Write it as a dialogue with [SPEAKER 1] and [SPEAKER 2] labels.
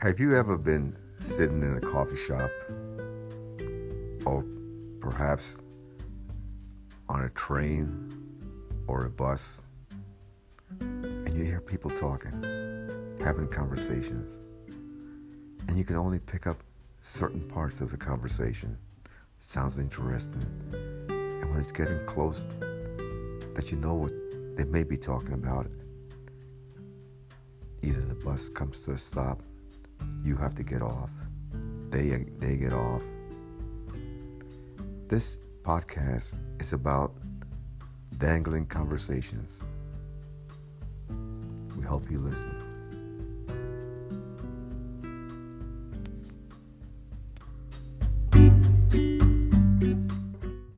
[SPEAKER 1] Have you ever been sitting in a coffee shop or perhaps on a train or a bus and you hear people talking, having conversations, and you can only pick up certain parts of the conversation? Sounds interesting. And when it's getting close, that you know what they may be talking about, either the bus comes to a stop you have to get off. They they get off. This podcast is about dangling conversations. We hope you listen.